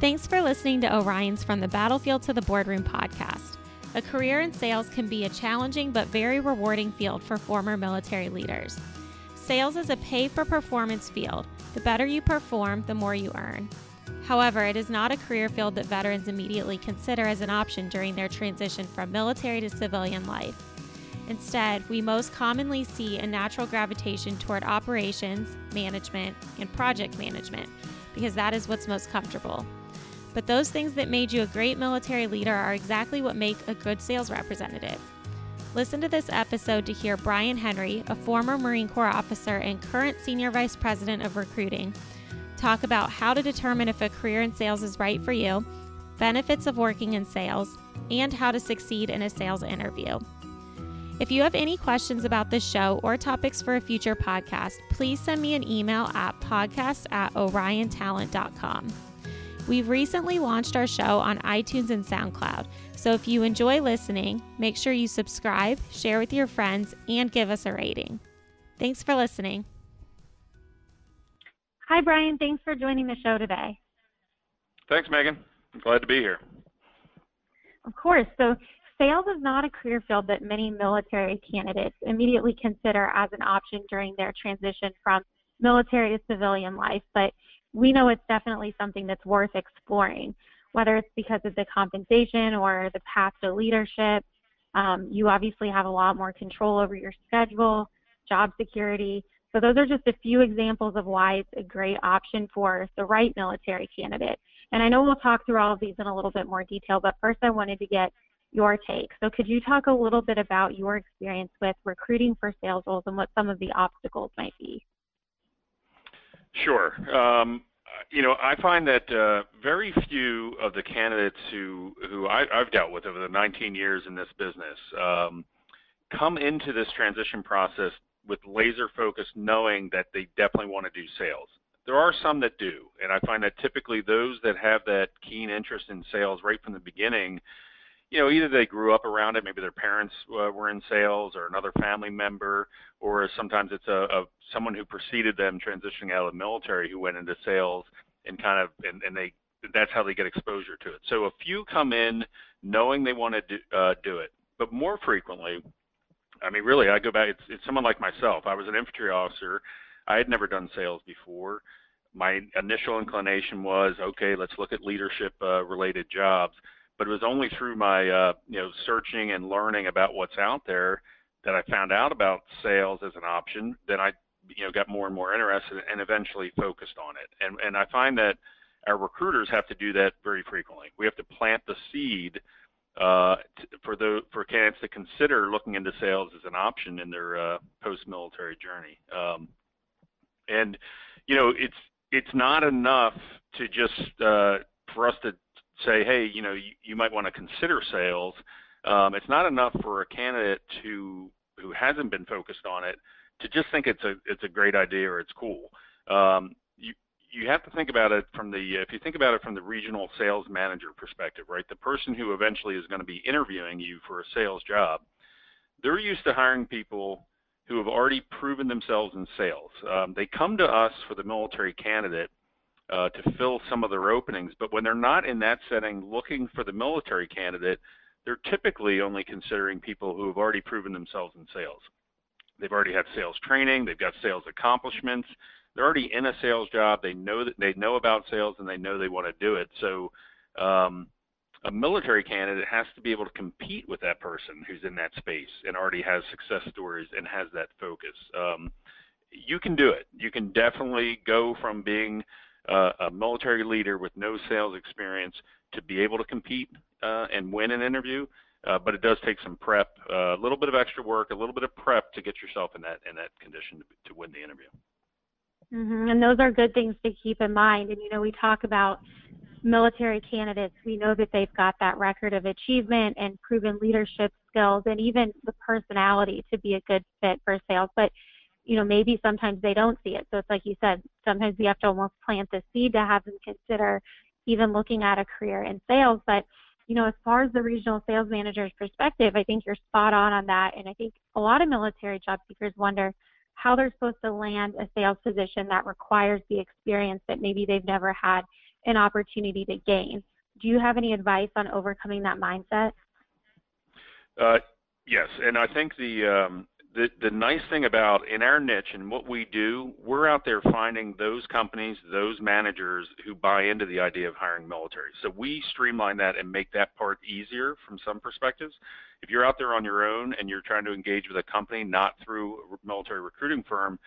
Thanks for listening to Orion's From the Battlefield to the Boardroom podcast. A career in sales can be a challenging but very rewarding field for former military leaders. Sales is a pay for performance field. The better you perform, the more you earn. However, it is not a career field that veterans immediately consider as an option during their transition from military to civilian life. Instead, we most commonly see a natural gravitation toward operations, management, and project management because that is what's most comfortable. But those things that made you a great military leader are exactly what make a good sales representative. Listen to this episode to hear Brian Henry, a former Marine Corps officer and current Senior Vice President of Recruiting, talk about how to determine if a career in sales is right for you, benefits of working in sales, and how to succeed in a sales interview. If you have any questions about this show or topics for a future podcast, please send me an email at podcast at oriontalent.com. We've recently launched our show on iTunes and SoundCloud, so if you enjoy listening, make sure you subscribe, share with your friends, and give us a rating. Thanks for listening. Hi, Brian. Thanks for joining the show today. Thanks, Megan. I'm glad to be here. Of course. So, sales is not a career field that many military candidates immediately consider as an option during their transition from military to civilian life, but we know it's definitely something that's worth exploring, whether it's because of the compensation or the path to leadership. Um, you obviously have a lot more control over your schedule, job security. So those are just a few examples of why it's a great option for the right military candidate. And I know we'll talk through all of these in a little bit more detail, but first I wanted to get your take. So could you talk a little bit about your experience with recruiting for sales roles and what some of the obstacles might be? Sure. Um, you know, I find that uh, very few of the candidates who who I, have dealt with over the 19 years in this business um, come into this transition process with laser focus, knowing that they definitely want to do sales. There are some that do, and I find that typically those that have that keen interest in sales right from the beginning you know, either they grew up around it, maybe their parents uh, were in sales, or another family member, or sometimes it's a, a someone who preceded them transitioning out of the military who went into sales and kind of and, and they that's how they get exposure to it. So a few come in knowing they want to do, uh, do it, but more frequently, I mean, really, I go back. It's, it's someone like myself. I was an infantry officer. I had never done sales before. My initial inclination was, okay, let's look at leadership uh, related jobs but it was only through my uh, you know searching and learning about what's out there that I found out about sales as an option. Then I you know got more and more interested and eventually focused on it. And and I find that our recruiters have to do that very frequently. We have to plant the seed uh, for the for candidates to consider looking into sales as an option in their uh, post-military journey. Um, and you know it's it's not enough to just uh, for us to say, hey, you know, you, you might want to consider sales. Um, it's not enough for a candidate to who hasn't been focused on it to just think it's a it's a great idea or it's cool. Um, you you have to think about it from the if you think about it from the regional sales manager perspective, right? The person who eventually is going to be interviewing you for a sales job, they're used to hiring people who have already proven themselves in sales. Um, they come to us for the military candidate uh, to fill some of their openings. But when they're not in that setting looking for the military candidate, they're typically only considering people who have already proven themselves in sales. They've already had sales training, they've got sales accomplishments, they're already in a sales job, they know that they know about sales and they know they want to do it. So um, a military candidate has to be able to compete with that person who's in that space and already has success stories and has that focus. Um, you can do it. You can definitely go from being uh, a military leader with no sales experience to be able to compete uh, and win an interview. Uh, but it does take some prep, uh, a little bit of extra work, a little bit of prep to get yourself in that in that condition to, to win the interview. Mm-hmm. And those are good things to keep in mind. And you know, we talk about military candidates. We know that they've got that record of achievement and proven leadership skills, and even the personality to be a good fit for sales. But you know, maybe sometimes they don't see it. So it's like you said, sometimes we have to almost plant the seed to have them consider even looking at a career in sales. But, you know, as far as the regional sales manager's perspective, I think you're spot on on that. And I think a lot of military job seekers wonder how they're supposed to land a sales position that requires the experience that maybe they've never had an opportunity to gain. Do you have any advice on overcoming that mindset? Uh, yes, and I think the um, the, the nice thing about in our niche and what we do, we're out there finding those companies, those managers who buy into the idea of hiring military. So we streamline that and make that part easier from some perspectives. If you're out there on your own and you're trying to engage with a company not through a military recruiting firm,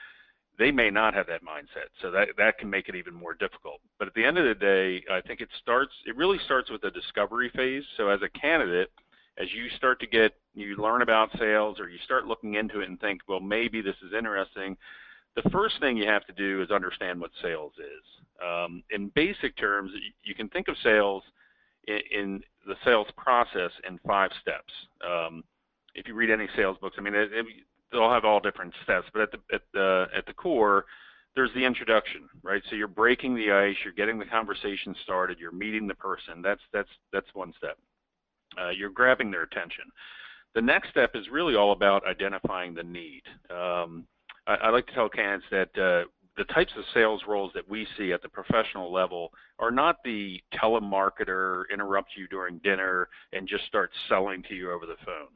they may not have that mindset. So that that can make it even more difficult. But at the end of the day, I think it starts it really starts with the discovery phase. So as a candidate, as you start to get you learn about sales or you start looking into it and think, well, maybe this is interesting, the first thing you have to do is understand what sales is. Um, in basic terms, you can think of sales in, in the sales process in five steps. Um, if you read any sales books, I mean, it, it, they'll have all different steps, but at the at the at the core, there's the introduction, right? So you're breaking the ice, you're getting the conversation started, you're meeting the person. That's that's that's one step. Uh, you're grabbing their attention. The next step is really all about identifying the need. Um, I, I, like to tell candidates that uh, the types of sales roles that we see at the professional level are not the telemarketer interrupt you during dinner and just start selling to you over the phone.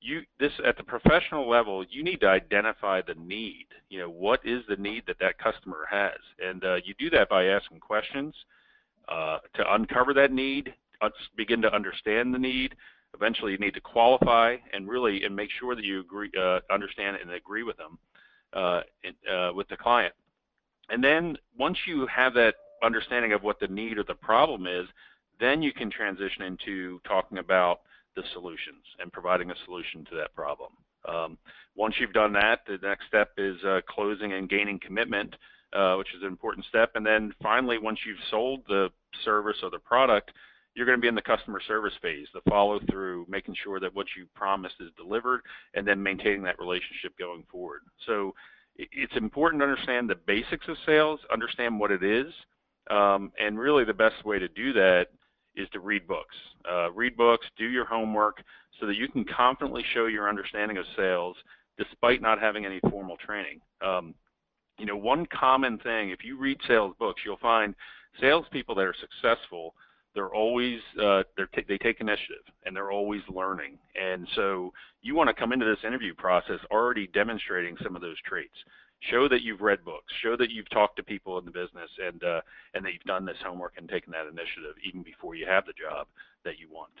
You this at the professional level, you need to identify the need. You know what is the need that that customer has, and uh, you do that by asking questions uh, to uncover that need begin to understand the need. Eventually, you need to qualify and really and make sure that you agree, uh, understand and agree with them, uh, uh, with the client. And then once you have that understanding of what the need or the problem is, then you can transition into talking about the solutions and providing a solution to that problem. Um, once you've done that, the next step is uh, closing and gaining commitment, uh, which is an important step. And then finally, once you've sold the service or the product, you're going to be in the customer service phase, the follow through, making sure that what you promised is delivered, and then maintaining that relationship going forward. So it's important to understand the basics of sales, understand what it is, um, and really the best way to do that is to read books. Uh, read books, do your homework, so that you can confidently show your understanding of sales despite not having any formal training. Um, you know, one common thing, if you read sales books, you'll find salespeople that are successful they're always uh, they're t- they take initiative and they're always learning. And so you want to come into this interview process already demonstrating some of those traits. Show that you've read books. Show that you've talked to people in the business and uh, and that you've done this homework and taken that initiative even before you have the job that you want.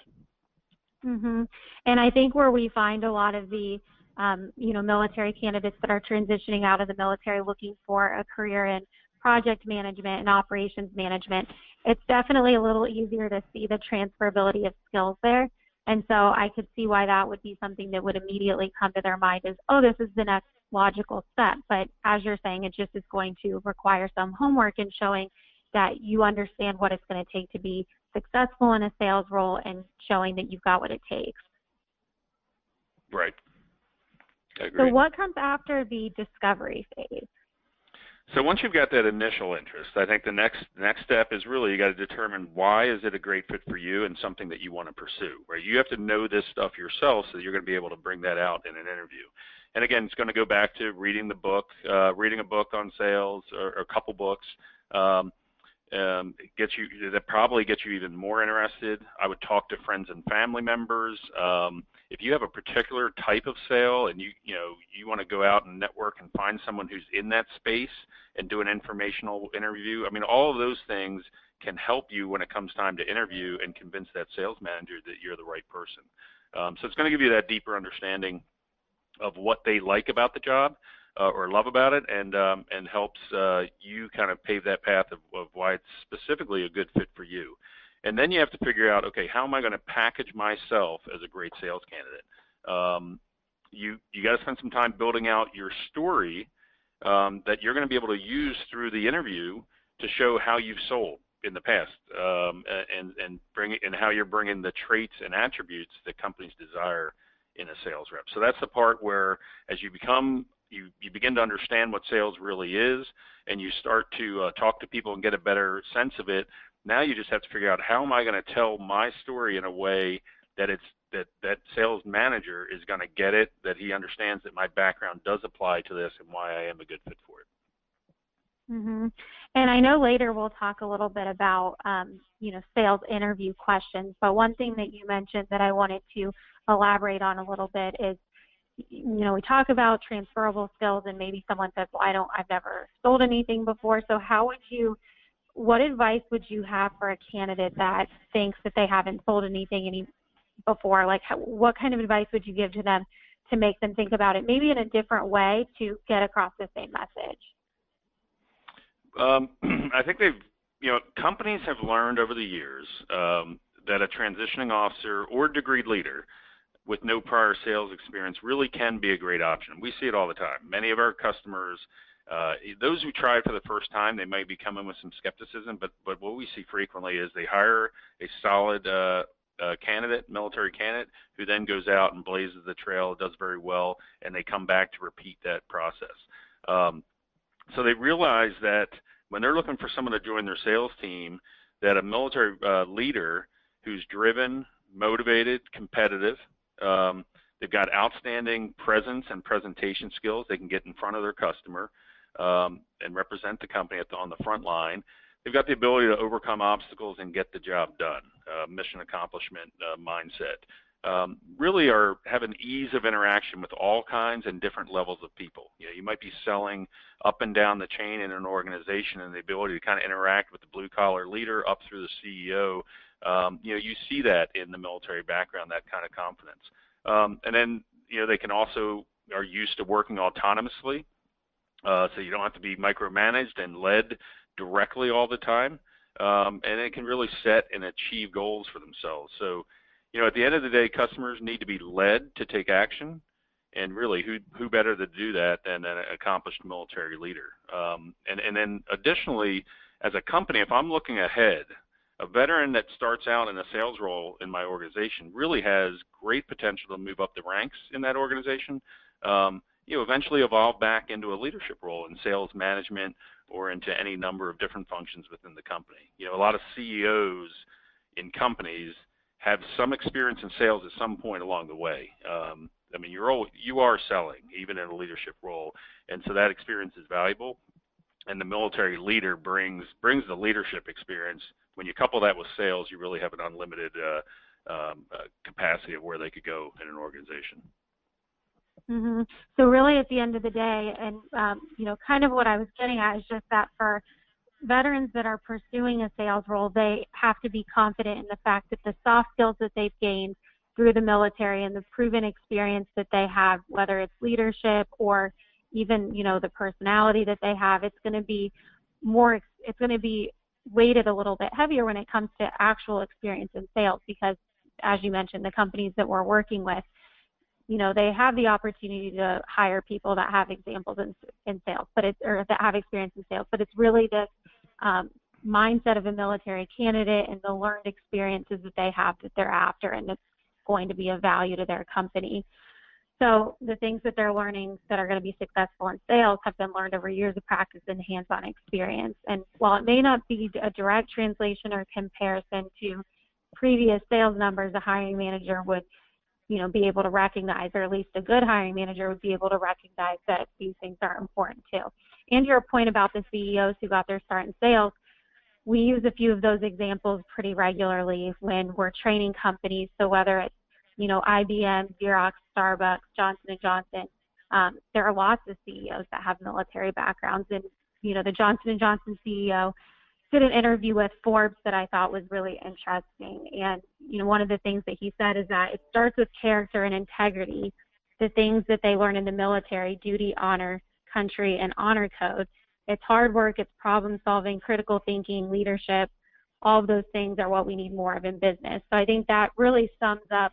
Mhm. And I think where we find a lot of the um, you know military candidates that are transitioning out of the military looking for a career in project management and operations management, it's definitely a little easier to see the transferability of skills there. And so I could see why that would be something that would immediately come to their mind is, oh, this is the next logical step. But as you're saying, it just is going to require some homework in showing that you understand what it's going to take to be successful in a sales role and showing that you've got what it takes. Right. So what comes after the discovery phase? So once you've got that initial interest, I think the next next step is really you got to determine why is it a great fit for you and something that you want to pursue. Right? You have to know this stuff yourself so that you're going to be able to bring that out in an interview. And again, it's going to go back to reading the book, uh, reading a book on sales or, or a couple books. Um, um, gets you that probably gets you even more interested. I would talk to friends and family members. Um, if you have a particular type of sale and you you know you want to go out and network and find someone who's in that space and do an informational interview, I mean all of those things can help you when it comes time to interview and convince that sales manager that you're the right person. Um, so it's going to give you that deeper understanding of what they like about the job uh, or love about it, and um, and helps uh, you kind of pave that path of, of why it's specifically a good fit for you. And then you have to figure out, okay, how am I going to package myself as a great sales candidate? Um, you you got to spend some time building out your story um, that you're going to be able to use through the interview to show how you've sold in the past um, and and bring and how you're bringing the traits and attributes that companies desire in a sales rep. So that's the part where as you become you, you begin to understand what sales really is and you start to uh, talk to people and get a better sense of it now you just have to figure out how am i going to tell my story in a way that it's that that sales manager is going to get it that he understands that my background does apply to this and why i am a good fit for it Mm-hmm. And I know later we'll talk a little bit about, um, you know, sales interview questions. But one thing that you mentioned that I wanted to elaborate on a little bit is, you know, we talk about transferable skills, and maybe someone says, "Well, I don't, I've never sold anything before." So how would you, what advice would you have for a candidate that thinks that they haven't sold anything any before? Like, how, what kind of advice would you give to them to make them think about it, maybe in a different way to get across the same message? Um, I think they've, you know, companies have learned over the years um, that a transitioning officer or degreed leader with no prior sales experience really can be a great option. We see it all the time. Many of our customers, uh, those who try for the first time, they might be coming with some skepticism, but but what we see frequently is they hire a solid uh, uh, candidate, military candidate, who then goes out and blazes the trail, does very well, and they come back to repeat that process. Um, so they realize that when they're looking for someone to join their sales team, that a military uh, leader who's driven, motivated, competitive, um, they've got outstanding presence and presentation skills. They can get in front of their customer um, and represent the company the, on the front line. They've got the ability to overcome obstacles and get the job done. Uh, mission accomplishment uh, mindset um, really are have an ease of interaction with all kinds and different levels of people. You know, you might be selling up and down the chain in an organization, and the ability to kind of interact with the blue collar leader up through the CEO. Um, you know, you see that in the military background, that kind of confidence. Um, and then, you know, they can also are used to working autonomously, uh, so you don't have to be micromanaged and led directly all the time. Um, and it can really set and achieve goals for themselves. So you know, at the end of the day, customers need to be led to take action, and really, who who better to do that than an accomplished military leader? Um, and and then additionally, as a company, if I'm looking ahead, a veteran that starts out in a sales role in my organization really has great potential to move up the ranks in that organization. Um, you know, eventually evolve back into a leadership role in sales management or into any number of different functions within the company. You know, a lot of CEOs in companies have some experience in sales at some point along the way. Um, I mean, you're all, you are selling even in a leadership role, and so that experience is valuable. And the military leader brings brings the leadership experience. When you couple that with sales, you really have an unlimited uh, um, uh, capacity of where they could go in an organization. Mm-hmm. So really, at the end of the day, and um, you know, kind of what I was getting at is just that for veterans that are pursuing a sales role, they have to be confident in the fact that the soft skills that they've gained through the military and the proven experience that they have, whether it's leadership or even, you know, the personality that they have, it's going to be more, it's going to be weighted a little bit heavier when it comes to actual experience in sales because, as you mentioned, the companies that we're working with, you know, they have the opportunity to hire people that have examples in, in sales, but it's or that have experience in sales. But it's really this um, mindset of a military candidate and the learned experiences that they have that they're after, and it's going to be of value to their company. So the things that they're learning that are going to be successful in sales have been learned over years of practice and hands-on experience. And while it may not be a direct translation or comparison to previous sales numbers, a hiring manager would you know, be able to recognize, or at least a good hiring manager would be able to recognize that these things are important too. And your point about the CEOs who got their start in sales, we use a few of those examples pretty regularly when we're training companies. So whether it's, you know, IBM, Xerox, Starbucks, Johnson & Johnson, um, there are lots of CEOs that have military backgrounds. And, you know, the Johnson & Johnson CEO did an interview with Forbes that I thought was really interesting. And, you know, one of the things that he said is that it starts with character and integrity, the things that they learn in the military, duty, honor, country, and honor code. It's hard work, it's problem solving, critical thinking, leadership. All of those things are what we need more of in business. So I think that really sums up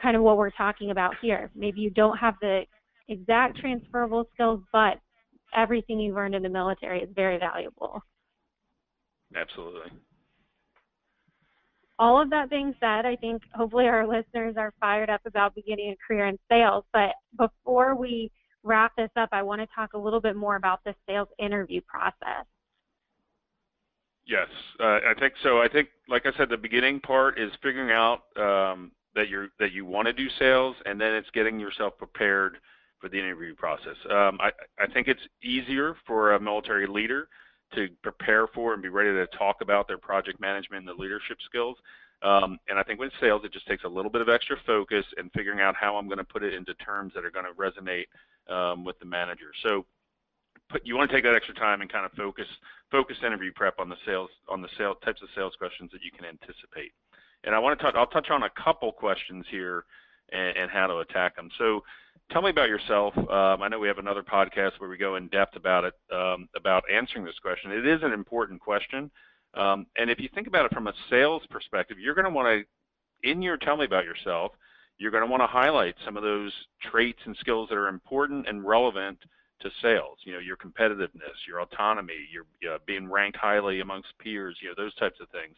kind of what we're talking about here. Maybe you don't have the exact transferable skills, but everything you've learned in the military is very valuable. Absolutely. All of that being said, I think hopefully our listeners are fired up about beginning a career in sales. But before we wrap this up, I want to talk a little bit more about the sales interview process. Yes, uh, I think so. I think, like I said, the beginning part is figuring out um, that you that you want to do sales, and then it's getting yourself prepared for the interview process. Um, I, I think it's easier for a military leader to prepare for and be ready to talk about their project management and the leadership skills. Um, and I think with sales, it just takes a little bit of extra focus and figuring out how I'm going to put it into terms that are going to resonate um, with the manager. So put, you want to take that extra time and kind of focus focus interview prep on the sales on the sales types of sales questions that you can anticipate. And I want to touch I'll touch on a couple questions here and, and how to attack them. So tell me about yourself. Um, I know we have another podcast where we go in depth about it um, about answering this question. It is an important question. Um, and if you think about it from a sales perspective, you're going to want to, in your tell me about yourself, you're going to want to highlight some of those traits and skills that are important and relevant to sales. You know, your competitiveness, your autonomy, your uh, being ranked highly amongst peers. You know, those types of things.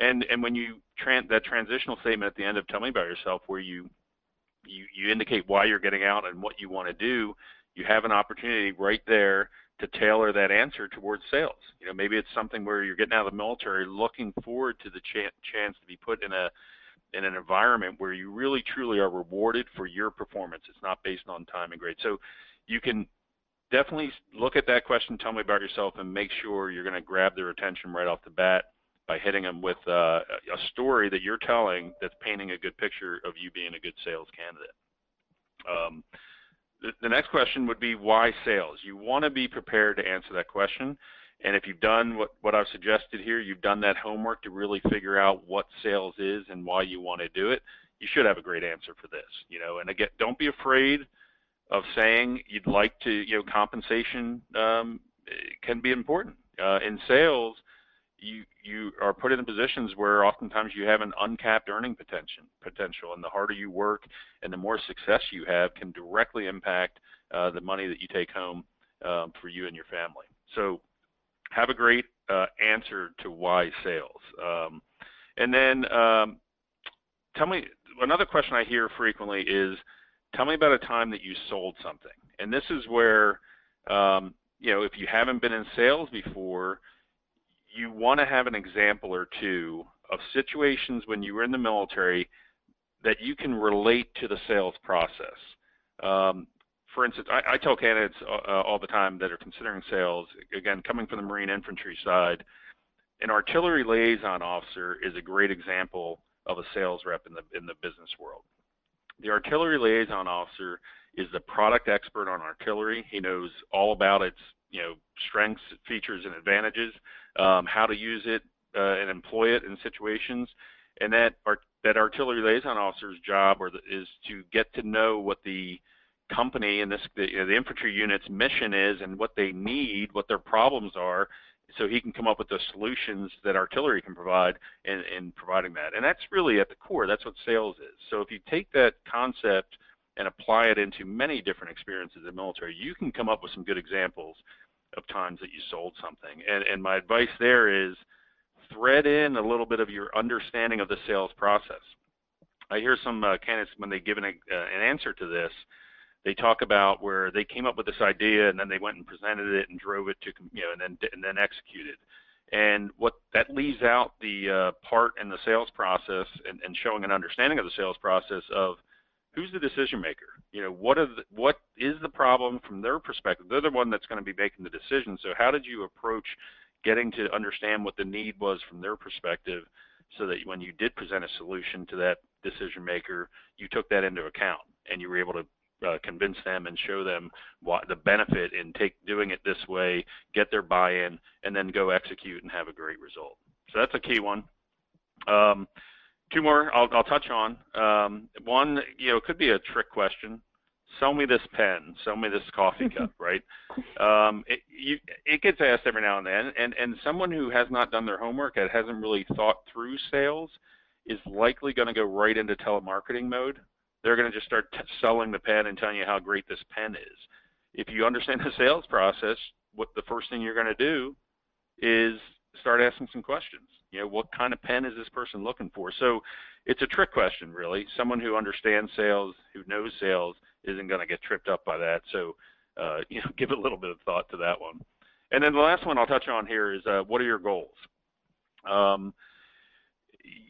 And and when you tran- that transitional statement at the end of tell me about yourself, where you you you indicate why you're getting out and what you want to do, you have an opportunity right there to tailor that answer towards sales. You know, maybe it's something where you're getting out of the military, looking forward to the ch- chance to be put in a in an environment where you really truly are rewarded for your performance. It's not based on time and grade. So you can definitely look at that question, tell me about yourself, and make sure you're going to grab their attention right off the bat by hitting them with uh, a story that you're telling that's painting a good picture of you being a good sales candidate. Um, the, next question would be why sales? You want to be prepared to answer that question. And if you've done what, what I've suggested here, you've done that homework to really figure out what sales is and why you want to do it, you should have a great answer for this. You know, and again, don't be afraid of saying you'd like to, you know, compensation um, can be important. Uh, in sales, you you are put in positions where oftentimes you have an uncapped earning potential potential and the harder you work and the more success you have can directly impact uh, the money that you take home um, for you and your family. So have a great uh, answer to why sales. Um, and then um, tell me another question i hear frequently is tell me about a time that you sold something. And this is where um, you know if you haven't been in sales before you want to have an example or two of situations when you were in the military that you can relate to the sales process. Um, for instance, I, I tell candidates uh, uh, all the time that are considering sales, again, coming from the Marine infantry side, an artillery liaison officer is a great example of a sales rep in the in the business world. The artillery liaison officer is the product expert on artillery. He knows all about its you know strengths, features, and advantages, um, how to use it uh, and employ it in situations, and that art, that artillery liaison officer's job or the, is to get to know what the company and this the, you know, the infantry unit's mission is and what they need, what their problems are, so he can come up with the solutions that artillery can provide in, in providing that. And that's really at the core. That's what sales is. So if you take that concept and apply it into many different experiences in the military, you can come up with some good examples of times that you sold something. And, and my advice there is thread in a little bit of your understanding of the sales process. I hear some uh, candidates when they give an, uh, an answer to this, they talk about where they came up with this idea and then they went and presented it and drove it to you know and then and then executed. And what that leaves out the uh, part in the sales process and, and showing an understanding of the sales process of who's the decision maker? You know, what are the, what is the problem from their perspective? They're the one that's going to be making the decision. So how did you approach getting to understand what the need was from their perspective, so that when you did present a solution to that decision maker, you took that into account and you were able to uh, convince them and show them what the benefit in take doing it this way, get their buy-in, and then go execute and have a great result. So that's a key one. Um, two more I'll, I'll touch on. Um, one, you know, it could be a trick question. Sell me this pen. Sell me this coffee cup. Right? Um, it, you, it gets asked every now and then, and and someone who has not done their homework and hasn't really thought through sales is likely going to go right into telemarketing mode. They're going to just start t- selling the pen and telling you how great this pen is. If you understand the sales process, what the first thing you're going to do is start asking some questions. You know, what kind of pen is this person looking for? So it's a trick question, really. Someone who understands sales, who knows sales, isn't going to get tripped up by that. So, uh, you know, give a little bit of thought to that one. And then the last one I'll touch on here is uh, what are your goals? Um,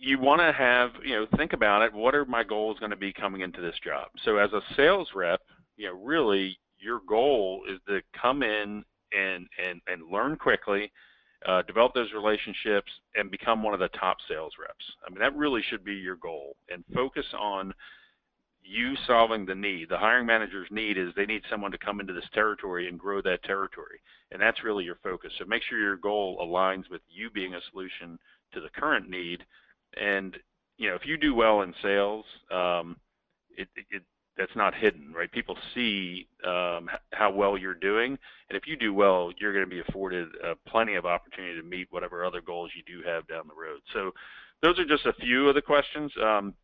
you want to have, you know, think about it. What are my goals going to be coming into this job? So as a sales rep, you know, really your goal is to come in and and and learn quickly, uh, develop those relationships, and become one of the top sales reps. I mean, that really should be your goal, and focus on you solving the need. The hiring manager's need is they need someone to come into this territory and grow that territory, and that's really your focus. So make sure your goal aligns with you being a solution to the current need, and you know if you do well in sales. Um, it, it, that's not hidden, right? People see um, how well you're doing, and if you do well, you're going to be afforded uh, plenty of opportunity to meet whatever other goals you do have down the road. So, those are just a few of the questions. Um,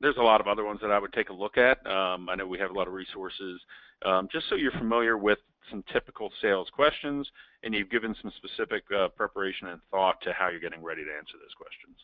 there's a lot of other ones that I would take a look at. Um, I know we have a lot of resources, um, just so you're familiar with some typical sales questions, and you've given some specific uh, preparation and thought to how you're getting ready to answer those questions.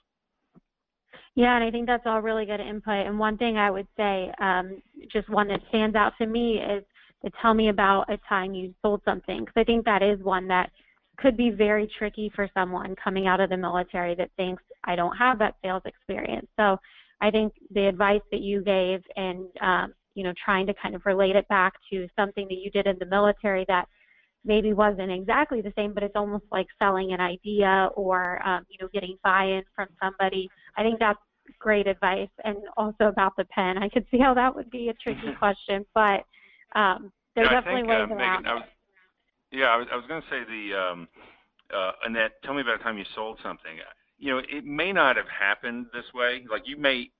Yeah, and I think that's all really good input. And one thing I would say, um, just one that stands out to me is to tell me about a time you sold something, because I think that is one that could be very tricky for someone coming out of the military that thinks I don't have that sales experience. So I think the advice that you gave and um, you know trying to kind of relate it back to something that you did in the military that maybe wasn't exactly the same, but it's almost like selling an idea or um, you know getting buy-in from somebody. I think that's great advice, and also about the pen. I could see how that would be a tricky question, but um, there's yeah, definitely think, ways uh, around Megan, I was, Yeah, I was, I was going to say the um, uh, Annette. Tell me about a time you sold something. You know, it may not have happened this way. Like you may,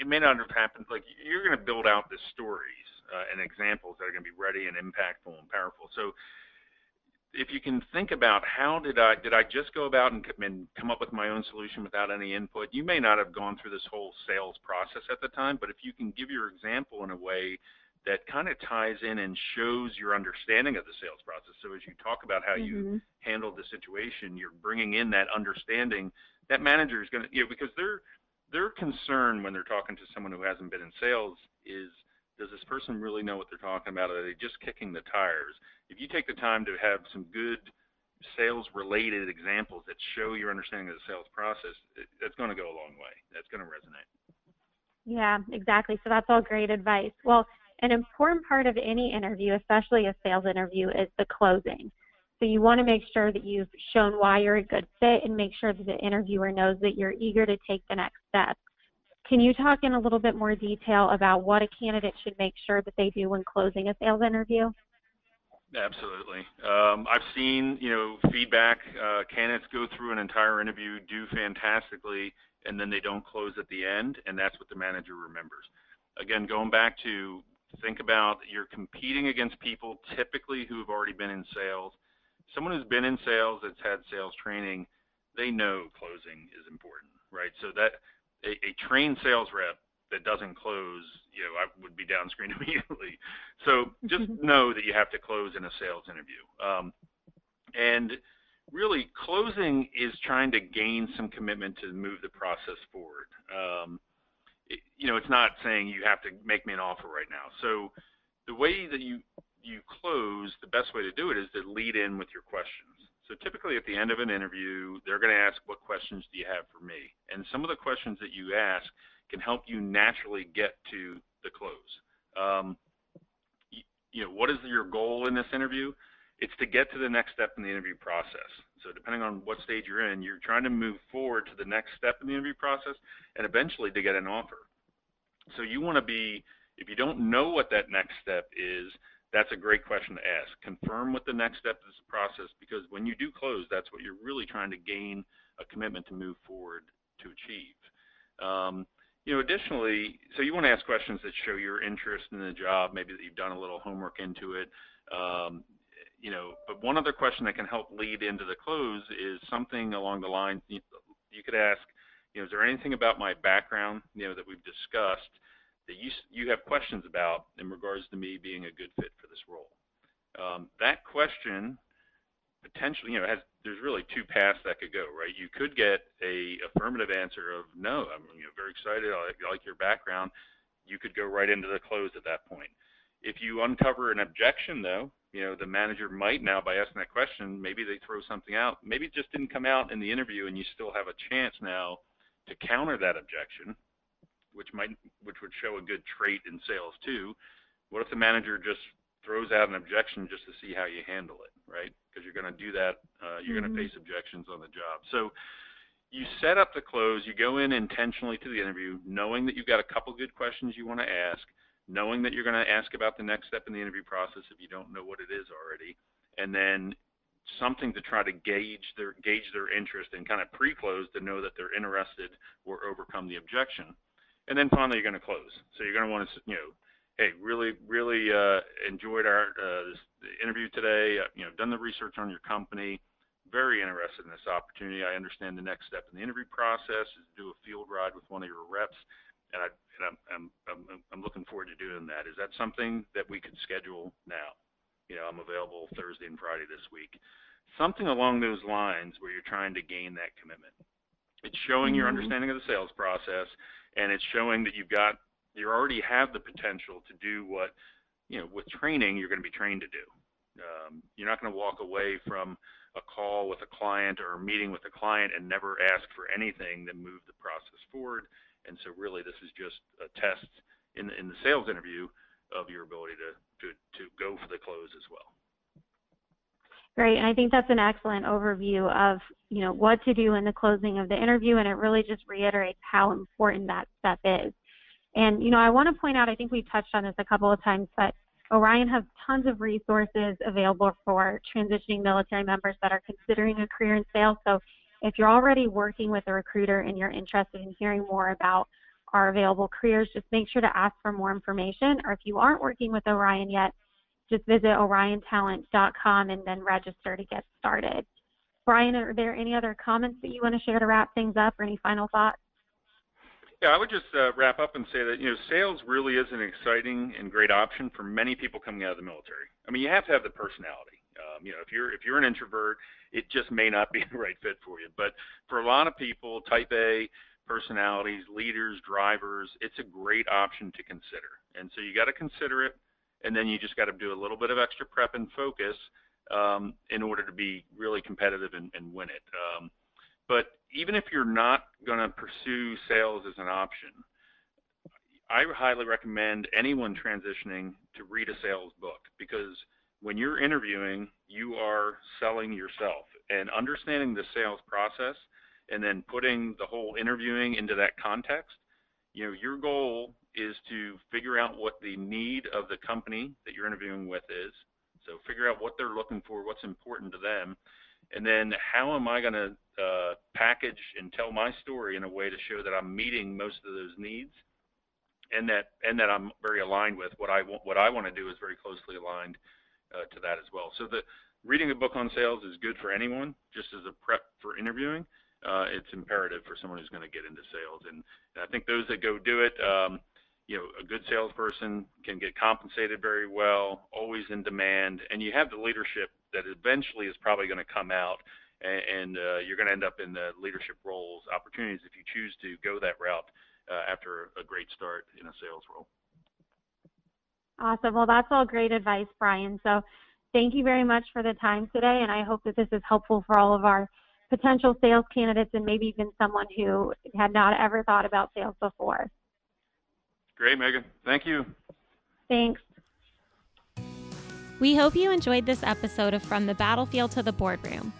it may not have happened. Like you're going to build out the stories uh, and examples that are going to be ready and impactful and powerful. So if you can think about how did I did I just go about and, and come up with my own solution without any input? You may not have gone through this whole sales process at the time, but if you can give your example in a way that kind of ties in and shows your understanding of the sales process. So as you talk about how mm-hmm. you handled the situation, you're bringing in that understanding. That manager is going to, you know, because their their concern when they're talking to someone who hasn't been in sales is does this person really know what they're talking about? Are they just kicking the tires? If you take the time to have some good sales related examples that show your understanding of the sales process, it, that's going to go a long way. That's going to resonate. Yeah, exactly. So that's all great advice. Well, an important part of any interview, especially a sales interview, is the closing. So you want to make sure that you've shown why you're a good fit and make sure that the interviewer knows that you're eager to take the next step. Can you talk in a little bit more detail about what a candidate should make sure that they do when closing a sales interview? Absolutely. Um, I've seen, you know, feedback. Uh, candidates go through an entire interview, do fantastically, and then they don't close at the end, and that's what the manager remembers. Again, going back to think about you're competing against people typically who have already been in sales. Someone who's been in sales that's had sales training, they know closing is important, right? So that a, a trained sales rep that doesn't close, you know, I would be downscreened immediately. So just know that you have to close in a sales interview. Um, and really, closing is trying to gain some commitment to move the process forward. Um, it, you know, it's not saying you have to make me an offer right now. So the way that you you close, the best way to do it is to lead in with your questions. So typically at the end of an interview, they're going to ask, what questions do you have for me? And some of the questions that you ask can help you naturally get to the close. Um, you, you know, what is your goal in this interview? It's to get to the next step in the interview process. So depending on what stage you're in, you're trying to move forward to the next step in the interview process and eventually to get an offer. So you want to be, if you don't know what that next step is, that's a great question to ask. Confirm what the next step of this process because when you do close, that's what you're really trying to gain a commitment to move forward to achieve. Um, you know, additionally, so you want to ask questions that show your interest in the job, maybe that you've done a little homework into it. Um, you know, but one other question that can help lead into the close is something along the lines you could ask, you know, is there anything about my background, you know, that we've discussed that you you have questions about in regards to me being a good fit for this role. Um, that question potentially, you know, has there's really two paths that could go, right? You could get a affirmative answer of no, I'm you know, very excited, I like, I like your background. You could go right into the close at that point. If you uncover an objection, though, you know, the manager might now, by asking that question, maybe they throw something out. Maybe it just didn't come out in the interview, and you still have a chance now to counter that objection which might which would show a good trait in sales too. What if the manager just throws out an objection just to see how you handle it? right? Because you're going to do that. Uh, you're mm-hmm. going to face objections on the job. So you set up the close. You go in intentionally to the interview, knowing that you've got a couple good questions you want to ask, knowing that you're going to ask about the next step in the interview process if you don't know what it is already, and then something to try to gauge their gauge their interest and kind of pre-close to know that they're interested or overcome the objection. And then finally, you're going to close. So you're going to want to, you know, hey, really, really uh, enjoyed our uh, this, interview today. Uh, you know, done the research on your company. Very interested in this opportunity. I understand the next step in the interview process is to do a field ride with one of your reps, and, I, and I'm, I'm, I'm, I'm looking forward to doing that. Is that something that we could schedule now? You know, I'm available Thursday and Friday this week. Something along those lines where you're trying to gain that commitment. It's showing your mm-hmm. understanding of the sales process, and it's showing that you've got you already have the potential to do what, you know, with training you're going to be trained to do. Um, you're not going to walk away from a call with a client or a meeting with a client and never ask for anything that move the process forward. And so really this is just a test in, in the sales interview of your ability to, to, to go for the close as well. Great, and I think that's an excellent overview of you know what to do in the closing of the interview, and it really just reiterates how important that step is. And, you know, I want to point out, I think we've touched on this a couple of times, but Orion has tons of resources available for transitioning military members that are considering a career in sales. So if you're already working with a recruiter and you're interested in hearing more about our available careers, just make sure to ask for more information. Or if you aren't working with Orion yet, just visit oriontalent.com and then register to get started. Brian, are there any other comments that you want to share to wrap things up or any final thoughts? Yeah, I would just uh, wrap up and say that you know sales really is an exciting and great option for many people coming out of the military. I mean, you have to have the personality. Um, you know, if you're if you're an introvert, it just may not be the right fit for you. But for a lot of people, Type A personalities, leaders, drivers, it's a great option to consider. And so you got to consider it, and then you just got to do a little bit of extra prep and focus um, in order to be really competitive and, and win it. Um, but even if you're not going to pursue sales as an option, I highly recommend anyone transitioning to read a sales book because when you're interviewing, you are selling yourself and understanding the sales process and then putting the whole interviewing into that context. You know, your goal is to figure out what the need of the company that you're interviewing with is. So figure out what they're looking for, what's important to them, and then how am I going to uh, package and tell my story in a way to show that I'm meeting most of those needs, and that and that I'm very aligned with what I want. What I want to do is very closely aligned uh, to that as well. So the reading a book on sales is good for anyone, just as a prep for interviewing. Uh, it's imperative for someone who's going to get into sales, and, and, I think those that go do it. Um, you know, a good salesperson can get compensated very well, always in demand, and you have the leadership that eventually is probably going to come out, and, and uh, you're going to end up in the leadership roles, opportunities if you choose to go that route uh, after a great start in a sales role. Awesome. Well, that's all great advice, Brian. So thank you very much for the time today, and I hope that this is helpful for all of our potential sales candidates and maybe even someone who had not ever thought about sales before. Great, Megan. Thank you. Thanks. We hope you enjoyed this episode of From the Battlefield to the Boardroom.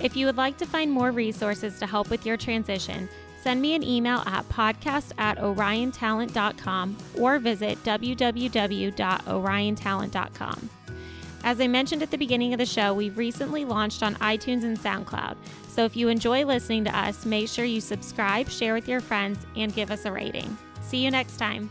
If you would like to find more resources to help with your transition, send me an email at podcast at oriontalent.com or visit www.oriontalent.com. As I mentioned at the beginning of the show, we've recently launched on iTunes and SoundCloud. So if you enjoy listening to us, make sure you subscribe, share with your friends, and give us a rating. See you next time.